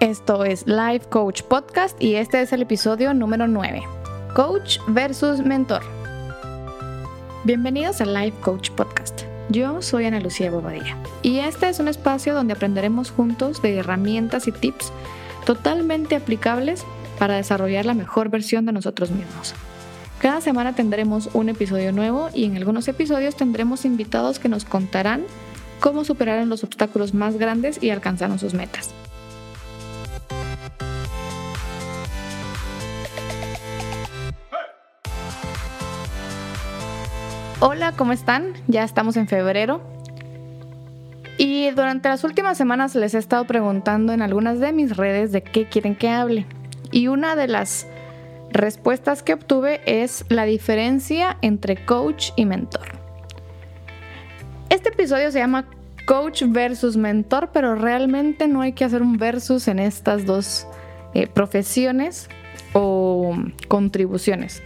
Esto es Life Coach Podcast y este es el episodio número 9. Coach versus mentor. Bienvenidos a Life Coach Podcast. Yo soy Ana Lucía Bobadilla y este es un espacio donde aprenderemos juntos de herramientas y tips totalmente aplicables para desarrollar la mejor versión de nosotros mismos. Cada semana tendremos un episodio nuevo y en algunos episodios tendremos invitados que nos contarán cómo superaron los obstáculos más grandes y alcanzaron sus metas. Hola, ¿cómo están? Ya estamos en febrero. Y durante las últimas semanas les he estado preguntando en algunas de mis redes de qué quieren que hable. Y una de las respuestas que obtuve es la diferencia entre coach y mentor. Este episodio se llama Coach versus Mentor, pero realmente no hay que hacer un versus en estas dos eh, profesiones o contribuciones.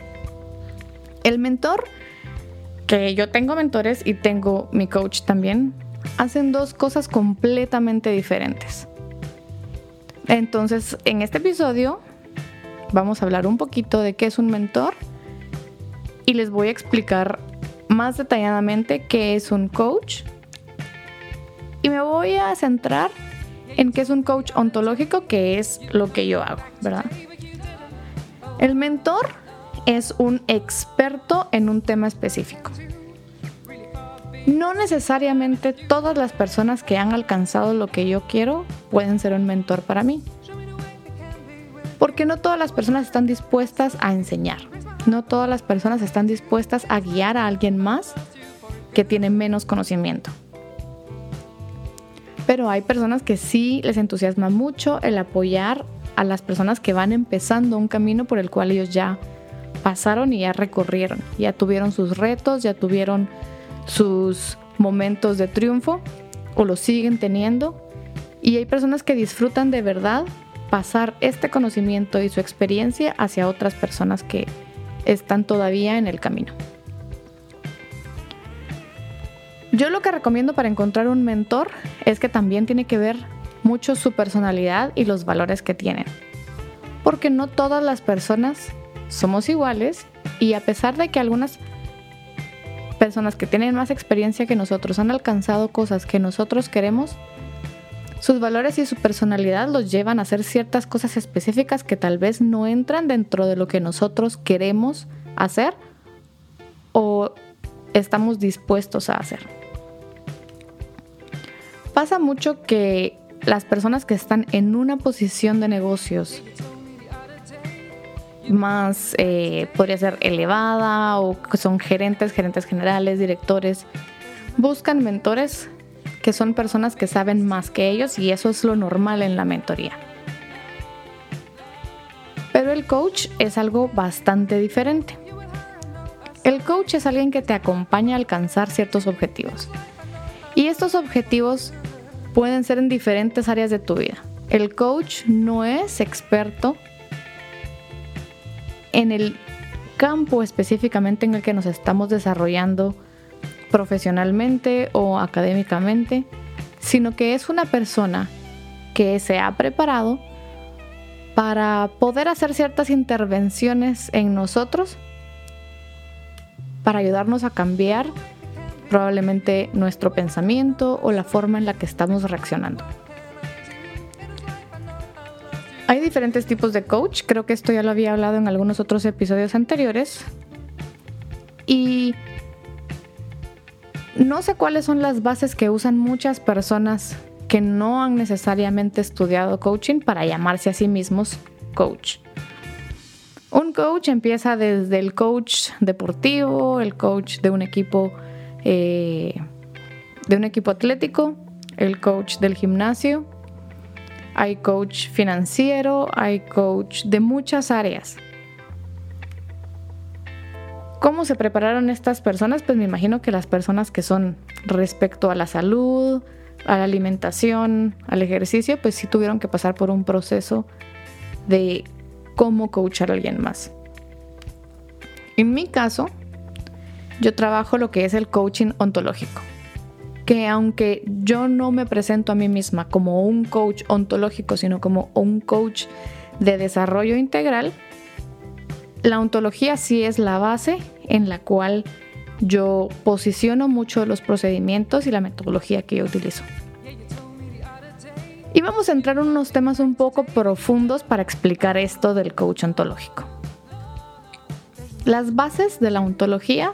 El mentor que yo tengo mentores y tengo mi coach también, hacen dos cosas completamente diferentes. Entonces, en este episodio vamos a hablar un poquito de qué es un mentor y les voy a explicar más detalladamente qué es un coach. Y me voy a centrar en qué es un coach ontológico, que es lo que yo hago, ¿verdad? El mentor es un experto en un tema específico. No necesariamente todas las personas que han alcanzado lo que yo quiero pueden ser un mentor para mí. Porque no todas las personas están dispuestas a enseñar. No todas las personas están dispuestas a guiar a alguien más que tiene menos conocimiento. Pero hay personas que sí les entusiasma mucho el apoyar a las personas que van empezando un camino por el cual ellos ya pasaron y ya recorrieron, ya tuvieron sus retos, ya tuvieron sus momentos de triunfo o lo siguen teniendo. Y hay personas que disfrutan de verdad pasar este conocimiento y su experiencia hacia otras personas que están todavía en el camino. Yo lo que recomiendo para encontrar un mentor es que también tiene que ver mucho su personalidad y los valores que tienen. Porque no todas las personas somos iguales y a pesar de que algunas personas que tienen más experiencia que nosotros han alcanzado cosas que nosotros queremos, sus valores y su personalidad los llevan a hacer ciertas cosas específicas que tal vez no entran dentro de lo que nosotros queremos hacer o estamos dispuestos a hacer. Pasa mucho que las personas que están en una posición de negocios más, eh, podría ser elevada o que son gerentes, gerentes generales, directores, buscan mentores que son personas que saben más que ellos y eso es lo normal en la mentoría. Pero el coach es algo bastante diferente. El coach es alguien que te acompaña a alcanzar ciertos objetivos. Y estos objetivos pueden ser en diferentes áreas de tu vida. El coach no es experto en el campo específicamente en el que nos estamos desarrollando profesionalmente o académicamente, sino que es una persona que se ha preparado para poder hacer ciertas intervenciones en nosotros para ayudarnos a cambiar probablemente nuestro pensamiento o la forma en la que estamos reaccionando. Hay diferentes tipos de coach, creo que esto ya lo había hablado en algunos otros episodios anteriores. Y no sé cuáles son las bases que usan muchas personas que no han necesariamente estudiado coaching para llamarse a sí mismos coach. Un coach empieza desde el coach deportivo, el coach de un equipo eh, de un equipo atlético, el coach del gimnasio, hay coach financiero, hay coach de muchas áreas. ¿Cómo se prepararon estas personas? Pues me imagino que las personas que son respecto a la salud, a la alimentación, al ejercicio, pues sí tuvieron que pasar por un proceso de cómo coachar a alguien más. En mi caso, yo trabajo lo que es el coaching ontológico. Que aunque yo no me presento a mí misma como un coach ontológico, sino como un coach de desarrollo integral, la ontología sí es la base en la cual yo posiciono mucho los procedimientos y la metodología que yo utilizo. Y vamos a entrar en unos temas un poco profundos para explicar esto del coach ontológico. Las bases de la ontología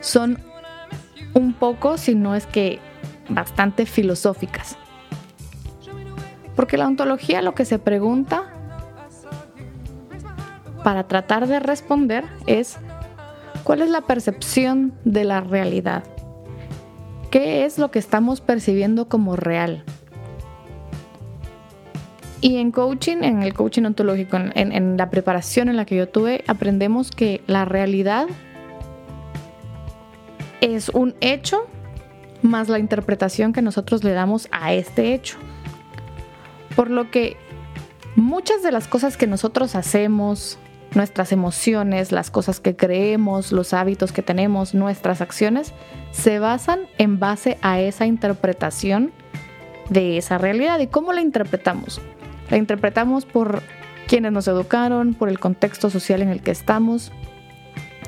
son un poco, si no es que bastante filosóficas. Porque la ontología lo que se pregunta para tratar de responder es cuál es la percepción de la realidad. ¿Qué es lo que estamos percibiendo como real? Y en coaching, en el coaching ontológico, en, la preparación en la que yo tuve, aprendemos que la realidad es un hecho más la interpretación que nosotros le damos a este hecho. Por lo que muchas de las cosas que nosotros hacemos, nuestras emociones, las cosas que creemos, los hábitos que tenemos, nuestras acciones, se basan en base a esa interpretación de esa realidad y cómo la interpretamos. La interpretamos por quienes nos educaron, por el contexto social en el que estamos,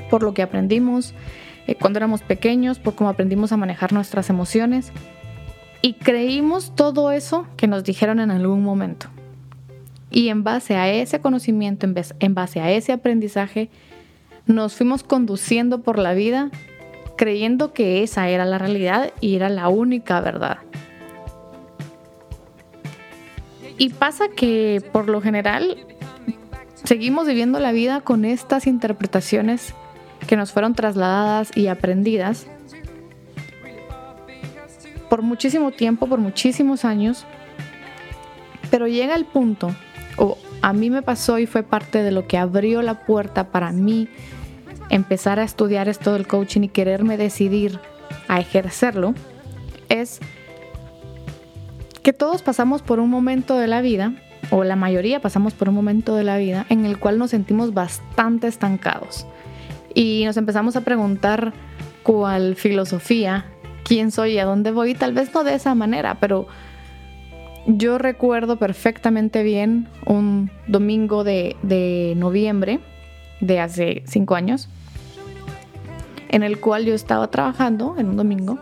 por lo que aprendimos eh, cuando éramos pequeños, por cómo aprendimos a manejar nuestras emociones. Y creímos todo eso que nos dijeron en algún momento. Y en base a ese conocimiento, en base a ese aprendizaje, nos fuimos conduciendo por la vida creyendo que esa era la realidad y era la única verdad. Y pasa que por lo general seguimos viviendo la vida con estas interpretaciones que nos fueron trasladadas y aprendidas por muchísimo tiempo, por muchísimos años, pero llega el punto, o a mí me pasó y fue parte de lo que abrió la puerta para mí empezar a estudiar esto del coaching y quererme decidir a ejercerlo, es que todos pasamos por un momento de la vida, o la mayoría pasamos por un momento de la vida, en el cual nos sentimos bastante estancados. Y nos empezamos a preguntar cuál filosofía, quién soy y a dónde voy, tal vez no de esa manera, pero yo recuerdo perfectamente bien un domingo de, de noviembre de hace cinco años, en el cual yo estaba trabajando en un domingo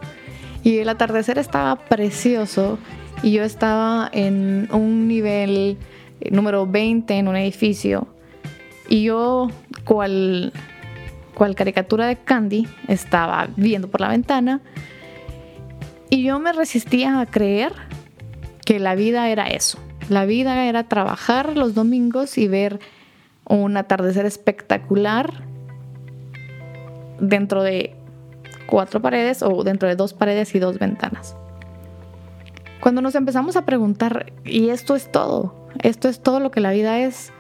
y el atardecer estaba precioso y yo estaba en un nivel eh, número 20 en un edificio. Y yo cual, cual caricatura de Candy estaba viendo por la ventana y yo me resistía a creer que la vida era eso. La vida era trabajar los domingos y ver un atardecer espectacular dentro de cuatro paredes o dentro de dos paredes y dos ventanas. Cuando nos empezamos a preguntar, ¿y esto es todo? ¿Esto es todo lo que la vida es?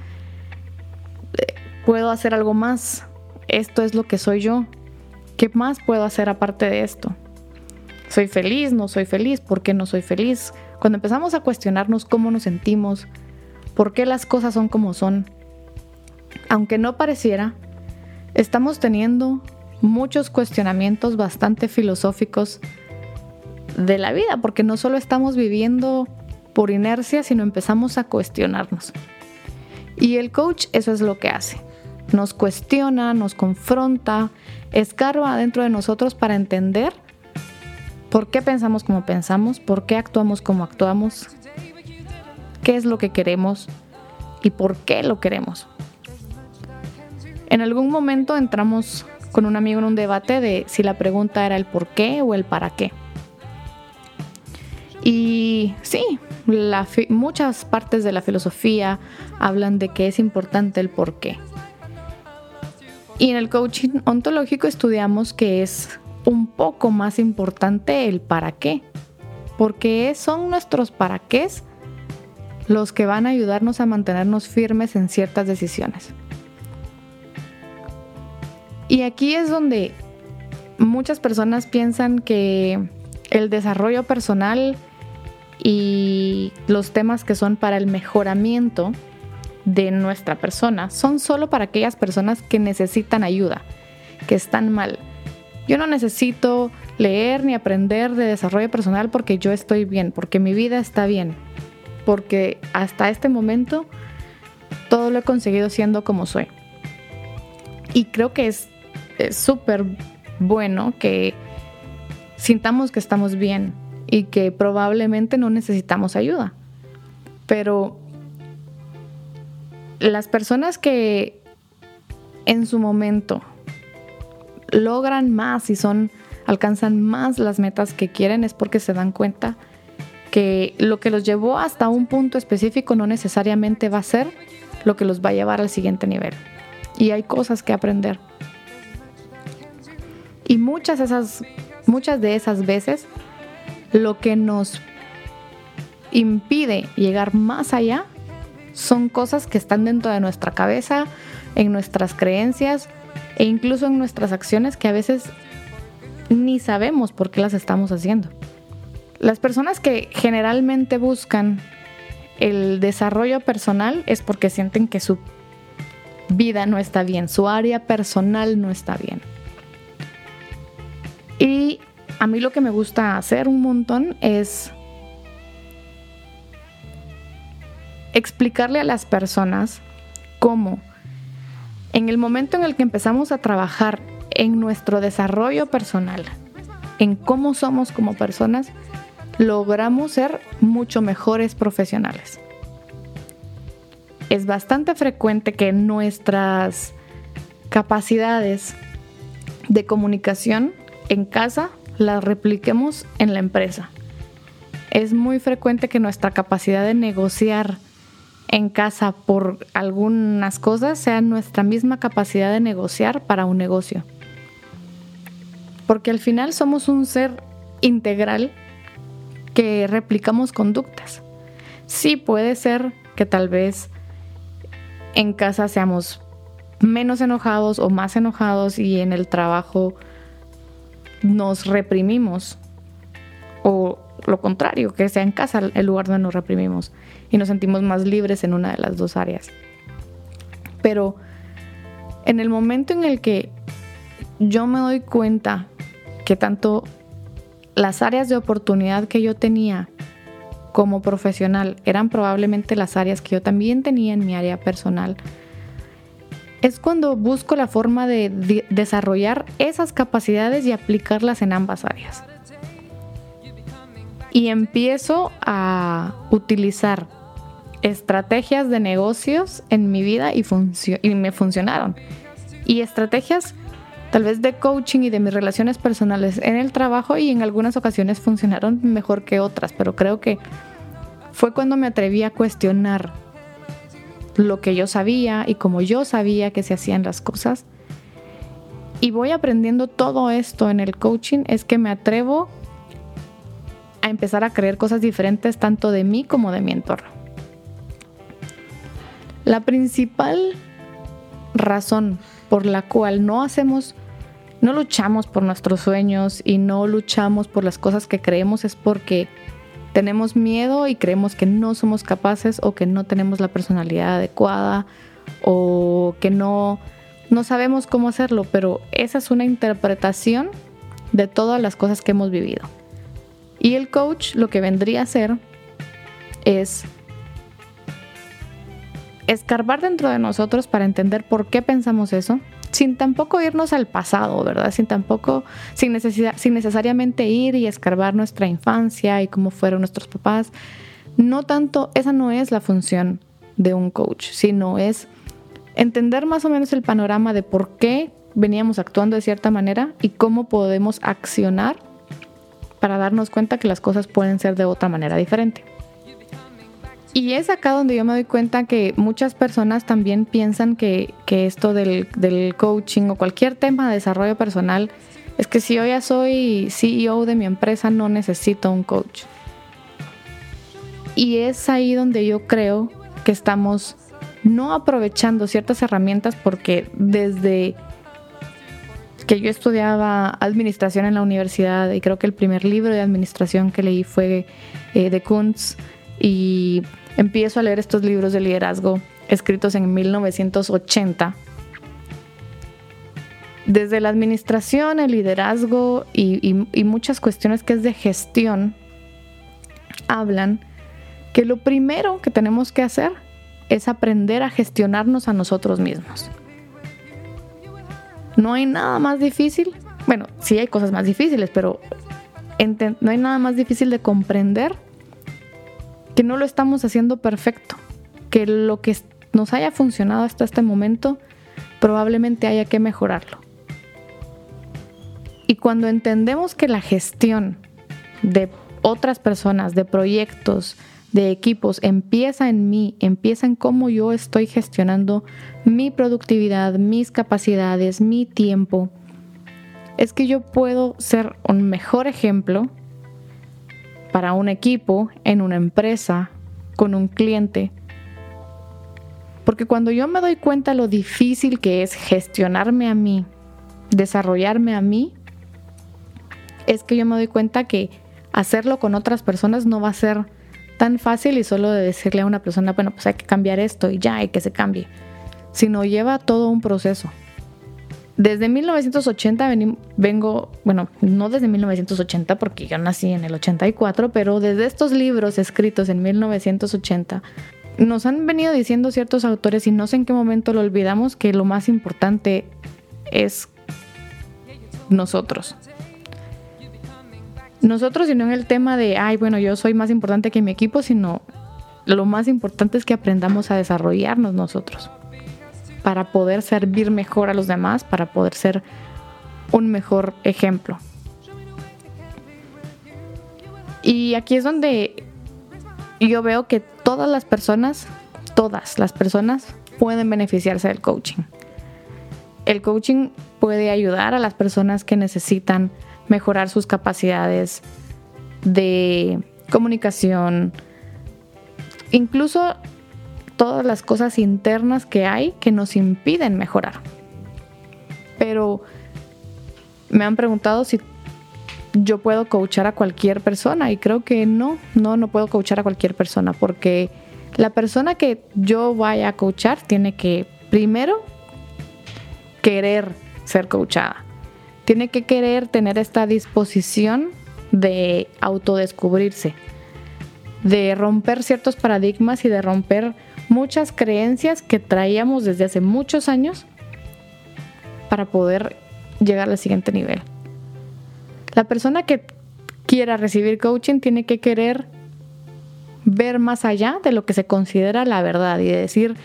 ¿Puedo hacer algo más? ¿Esto es lo que soy yo? ¿Qué más puedo hacer aparte de esto? ¿Soy feliz? ¿No soy feliz? ¿Por qué no soy feliz? Cuando empezamos a cuestionarnos cómo nos sentimos, por qué las cosas son como son, aunque no pareciera, estamos teniendo muchos cuestionamientos bastante filosóficos de la vida, porque no solo estamos viviendo por inercia, sino empezamos a cuestionarnos. Y el coach eso es lo que hace. Nos cuestiona, nos confronta, escarba dentro de nosotros para entender por qué pensamos como pensamos, por qué actuamos como actuamos, qué es lo que queremos y por qué lo queremos. En algún momento entramos con un amigo en un debate de si la pregunta era el por qué o el para qué. Y sí, muchas partes de la filosofía hablan de que es importante el por qué. Y en el coaching ontológico estudiamos que es un poco más importante el para qué. Porque son nuestros para qué los que van a ayudarnos a mantenernos firmes en ciertas decisiones. Y aquí es donde muchas personas piensan que el desarrollo personal y los temas que son para el mejoramiento de nuestra persona son solo para aquellas personas que necesitan ayuda, que están mal. yo no necesito leer ni aprender de desarrollo personal porque yo estoy bien, porque mi vida está bien, porque hasta este momento todo lo he conseguido siendo como soy. Y creo que es súper bueno que sintamos que estamos bien y que probablemente no necesitamos ayuda. Pero las personas que en su momento logran más y son alcanzan más las metas que quieren es porque se dan cuenta que lo que los llevó hasta un punto específico no necesariamente va a ser lo que los va a llevar al siguiente nivel. Y hay cosas que aprender. Y muchas, esas, muchas de esas veces lo que nos impide llegar más allá son cosas que están dentro de nuestra cabeza, en nuestras creencias e incluso en nuestras acciones que a veces ni sabemos por qué las estamos haciendo. Las personas que generalmente buscan el desarrollo personal es porque sienten que su vida no está bien, su área personal no está bien. Y a mí lo que me gusta hacer un montón es explicarle a las personas cómo en el momento en el que empezamos a trabajar en nuestro desarrollo personal, en cómo somos como personas, logramos ser mucho mejores profesionales. Es bastante frecuente que nuestras capacidades de comunicación en casa las repliquemos en la empresa. Es muy frecuente que nuestra capacidad de negociar en casa por algunas cosas sea nuestra misma capacidad de negociar para un negocio. Porque al final somos un ser integral que replicamos conductas. Sí puede ser que tal vez en casa seamos menos enojados o más enojados y en el trabajo nos reprimimos o lo contrario, que sea en casa el lugar donde nos reprimimos y nos sentimos más libres en una de las dos áreas. Pero en el momento en el que yo me doy cuenta que tanto las áreas de oportunidad que yo tenía como profesional eran probablemente las áreas que yo también tenía en mi área personal. Es cuando busco la forma de, desarrollar esas capacidades y aplicarlas en ambas áreas. Y empiezo a utilizar estrategias de negocios en mi vida y, y me funcionaron. Y estrategias tal vez de coaching y de mis relaciones personales en el trabajo y en algunas ocasiones funcionaron mejor que otras, pero creo que fue cuando me atreví a cuestionar lo que yo sabía y como yo sabía que se hacían las cosas. Y voy aprendiendo todo esto en el coaching, es que me atrevo a empezar a creer cosas diferentes tanto de mí como de mi entorno. La principal razón por la cual no hacemos, no luchamos por nuestros sueños y no luchamos por las cosas que creemos es porque tenemos miedo y creemos que no somos capaces o que no tenemos la personalidad adecuada o que no, no sabemos cómo hacerlo, pero esa es una interpretación de todas las cosas que hemos vivido. Y el coach lo que vendría a hacer es escarbar dentro de nosotros para entender por qué pensamos eso, sin tampoco irnos al pasado, ¿verdad? Sin tampoco, sin, necesidad, sin necesariamente ir y escarbar nuestra infancia y cómo fueron nuestros papás. No tanto, esa no es la función de un coach, sino es entender más o menos el panorama de por qué veníamos actuando de cierta manera y cómo podemos accionar para darnos cuenta que las cosas pueden ser de otra manera diferente. Y es acá donde yo me doy cuenta que muchas personas también piensan que, esto del, coaching o cualquier tema de desarrollo personal es que si yo ya soy CEO de mi empresa no necesito un coach. Y es ahí donde yo creo que estamos no aprovechando ciertas herramientas porque desde que yo estudiaba administración en la universidad y creo que el primer libro de administración que leí fue eh, de Kuntz y empiezo a leer estos libros de liderazgo escritos en 1980. desde la administración, el liderazgo y, muchas cuestiones que es de gestión, hablan que lo primero que tenemos que hacer es aprender a gestionarnos a nosotros mismos. No hay nada más difícil, bueno, sí hay cosas más difíciles, pero no hay nada más difícil de comprender que no lo estamos haciendo perfecto, que lo que nos haya funcionado hasta este momento probablemente haya que mejorarlo. Y cuando entendemos que la gestión de otras personas, de proyectos, de equipos, empieza en mí, empieza en cómo yo estoy gestionando mi productividad, mis capacidades, mi tiempo, es que yo puedo ser un mejor ejemplo para un equipo, en una empresa, con un cliente. Porque cuando yo me doy cuenta lo difícil que es gestionarme a mí, desarrollarme a mí, es que yo me doy cuenta que hacerlo con otras personas no va a ser tan fácil y solo de decirle a una persona, bueno, pues hay que cambiar esto y ya, hay que se cambie, sino lleva todo un proceso. Desde 1980 vengo, bueno, no desde 1980 porque yo nací en el 84, pero desde estos libros escritos en 1980 nos han venido diciendo ciertos autores y no sé en qué momento lo olvidamos que lo más importante es nosotros. Nosotros y no en el tema de, ay, bueno, yo soy más importante que mi equipo, sino lo más importante es que aprendamos a desarrollarnos nosotros para poder servir mejor a los demás, para poder ser un mejor ejemplo. Y aquí es donde yo veo que todas las personas, todas las personas pueden beneficiarse del coaching. El coaching puede ayudar a las personas que necesitan mejorar sus capacidades de comunicación, incluso todas las cosas internas que hay que nos impiden mejorar. Pero me han preguntado si yo puedo coachar a cualquier persona y creo que no, no, no puedo coachar a cualquier persona porque la persona que yo vaya a coachar tiene que primero querer ser coachada. Tiene que querer tener esta disposición de autodescubrirse, de romper ciertos paradigmas y de romper muchas creencias que traíamos desde hace muchos años para poder llegar al siguiente nivel. La persona que quiera recibir coaching tiene que querer ver más allá de lo que se considera la verdad y decir,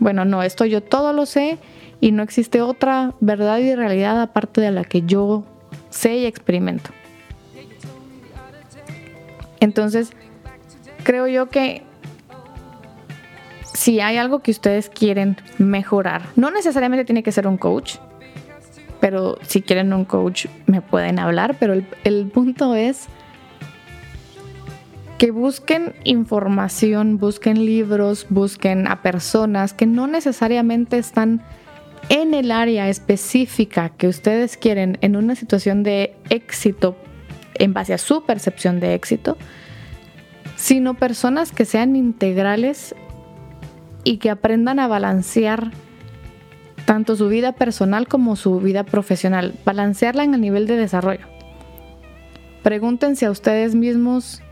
bueno, no, esto yo todo lo sé y no existe otra verdad y realidad aparte de la que yo sé y experimento. Entonces, creo yo que si hay algo que ustedes quieren mejorar, no necesariamente tiene que ser un coach, pero si quieren un coach me pueden hablar, pero el, punto es que busquen información, busquen libros, busquen a personas que no necesariamente están en el área específica que ustedes quieren en una situación de éxito en base a su percepción de éxito, sino personas que sean integrales y que aprendan a balancear tanto su vida personal como su vida profesional, balancearla en el nivel de desarrollo. Pregúntense a ustedes mismos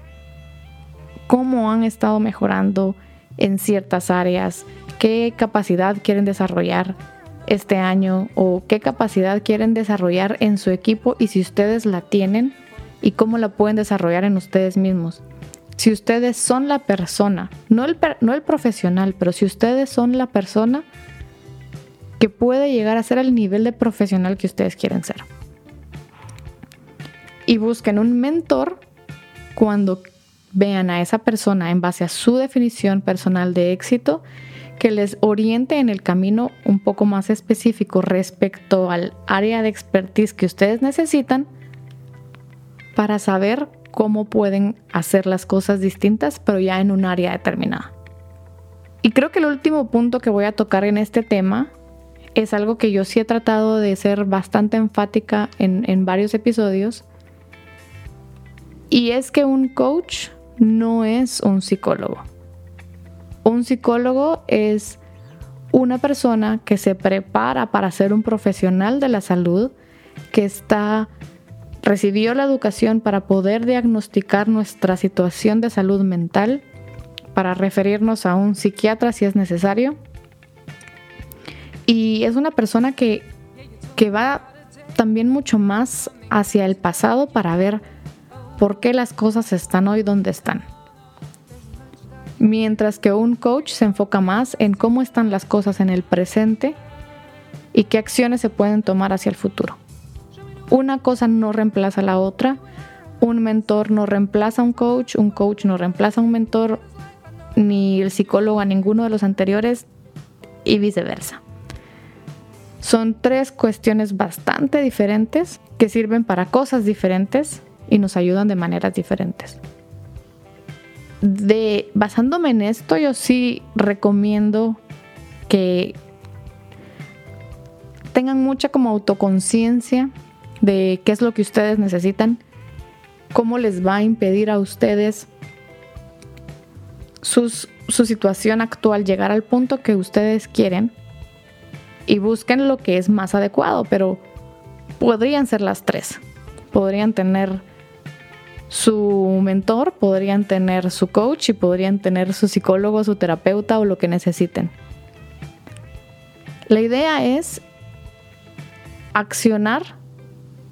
cómo han estado mejorando en ciertas áreas, qué capacidad quieren desarrollar este año o qué capacidad quieren desarrollar en su equipo y si ustedes la tienen y cómo la pueden desarrollar en ustedes mismos si ustedes son la persona, no el, no el profesional, pero si ustedes son la persona que puede llegar a ser el nivel de profesional que ustedes quieren ser. Y busquen un mentor cuando vean a esa persona en base a su definición personal de éxito que les oriente en el camino un poco más específico respecto al área de expertise que ustedes necesitan para saber cómo pueden hacer las cosas distintas, pero ya en un área determinada. Y creo que el último punto que voy a tocar en este tema es algo que yo sí he tratado de ser bastante enfática en, en varios episodios. Y es que un coach no es un psicólogo. Un psicólogo es una persona que se prepara para ser un profesional de la salud, que está recibió la educación para poder diagnosticar nuestra situación de salud mental, para referirnos a un psiquiatra si es necesario. Y es una persona que, que va también mucho más hacia el pasado para ver por qué las cosas están hoy donde están mientras que un coach se enfoca más en cómo están las cosas en el presente y qué acciones se pueden tomar hacia el futuro. Una cosa no reemplaza a la otra, un mentor no reemplaza a un coach, un coach no reemplaza a un mentor, ni el psicólogo a ninguno de los anteriores y viceversa. Son tres cuestiones bastante diferentes que sirven para cosas diferentes y nos ayudan de maneras diferentes basándome en esto, yo sí recomiendo que tengan mucha como autoconciencia de qué es lo que ustedes necesitan, cómo les va a impedir a ustedes su situación actual llegar al punto que ustedes quieren y busquen lo que es más adecuado, pero podrían ser las tres. Podrían tener su mentor, podrían tener su coach y podrían tener su psicólogo, su terapeuta o lo que necesiten. La idea es accionar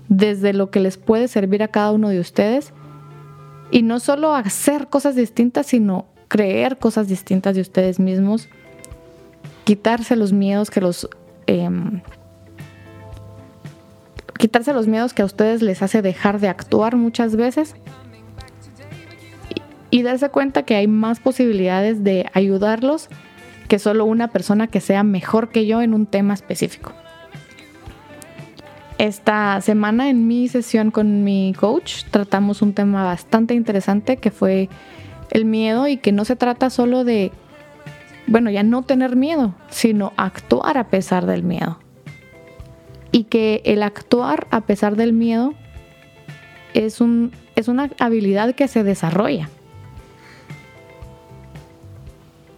desde lo que les puede servir a cada uno de ustedes. Y no solo hacer cosas distintas, sino creer cosas distintas de ustedes mismos, quitarse los miedos que los... Em, quitarse los miedos que a ustedes les hace dejar de actuar muchas veces. Y, darse cuenta que hay más posibilidades de ayudarlos que solo una persona que sea mejor que yo en un tema específico. Esta semana en mi sesión con mi coach tratamos un tema bastante interesante que fue el miedo y que no se trata solo de, bueno, ya no tener miedo, sino actuar a pesar del miedo y que el actuar a pesar del miedo es, un, es una habilidad que se desarrolla.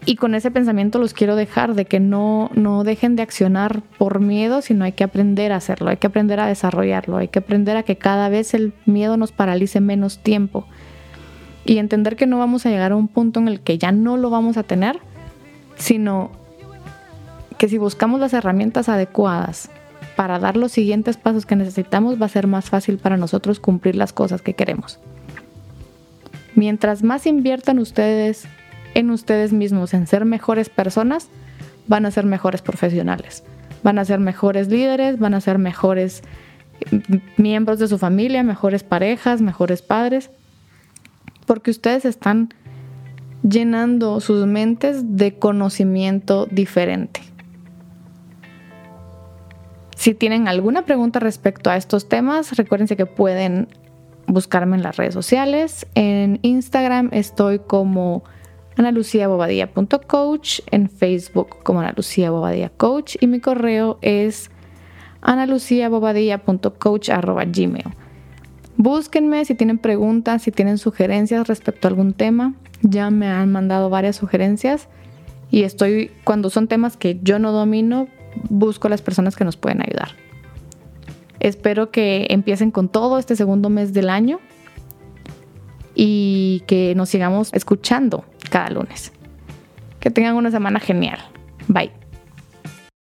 Y con ese pensamiento los quiero dejar de que no, no dejen de accionar por miedo, sino hay que aprender a hacerlo, hay que aprender a desarrollarlo, hay que aprender a que cada vez el miedo nos paralice menos tiempo y entender que no vamos a llegar a un punto en el que ya no lo vamos a tener, sino que si buscamos las herramientas adecuadas para dar los siguientes pasos que necesitamos va a ser más fácil para nosotros cumplir las cosas que queremos. Mientras más inviertan ustedes en ustedes mismos, en ser mejores personas, van a ser mejores profesionales, van a ser mejores líderes, van a ser mejores mm, miembros de su familia, mejores parejas, mejores padres, porque ustedes están llenando sus mentes de conocimiento diferente. Si tienen alguna pregunta respecto a estos temas, recuérdense que pueden buscarme en las redes sociales. En Instagram estoy como analuciabobadilla.coach, en Facebook como Ana Coach y mi correo es analuciabobadilla.coach.gmail. Búsquenme si tienen preguntas, si tienen sugerencias respecto a algún tema. Ya me han mandado varias sugerencias y estoy, cuando son temas que yo no domino, busco a las personas que nos pueden ayudar. Espero que empiecen con todo este segundo mes del año y que nos sigamos escuchando cada lunes. Que tengan una semana genial. Bye.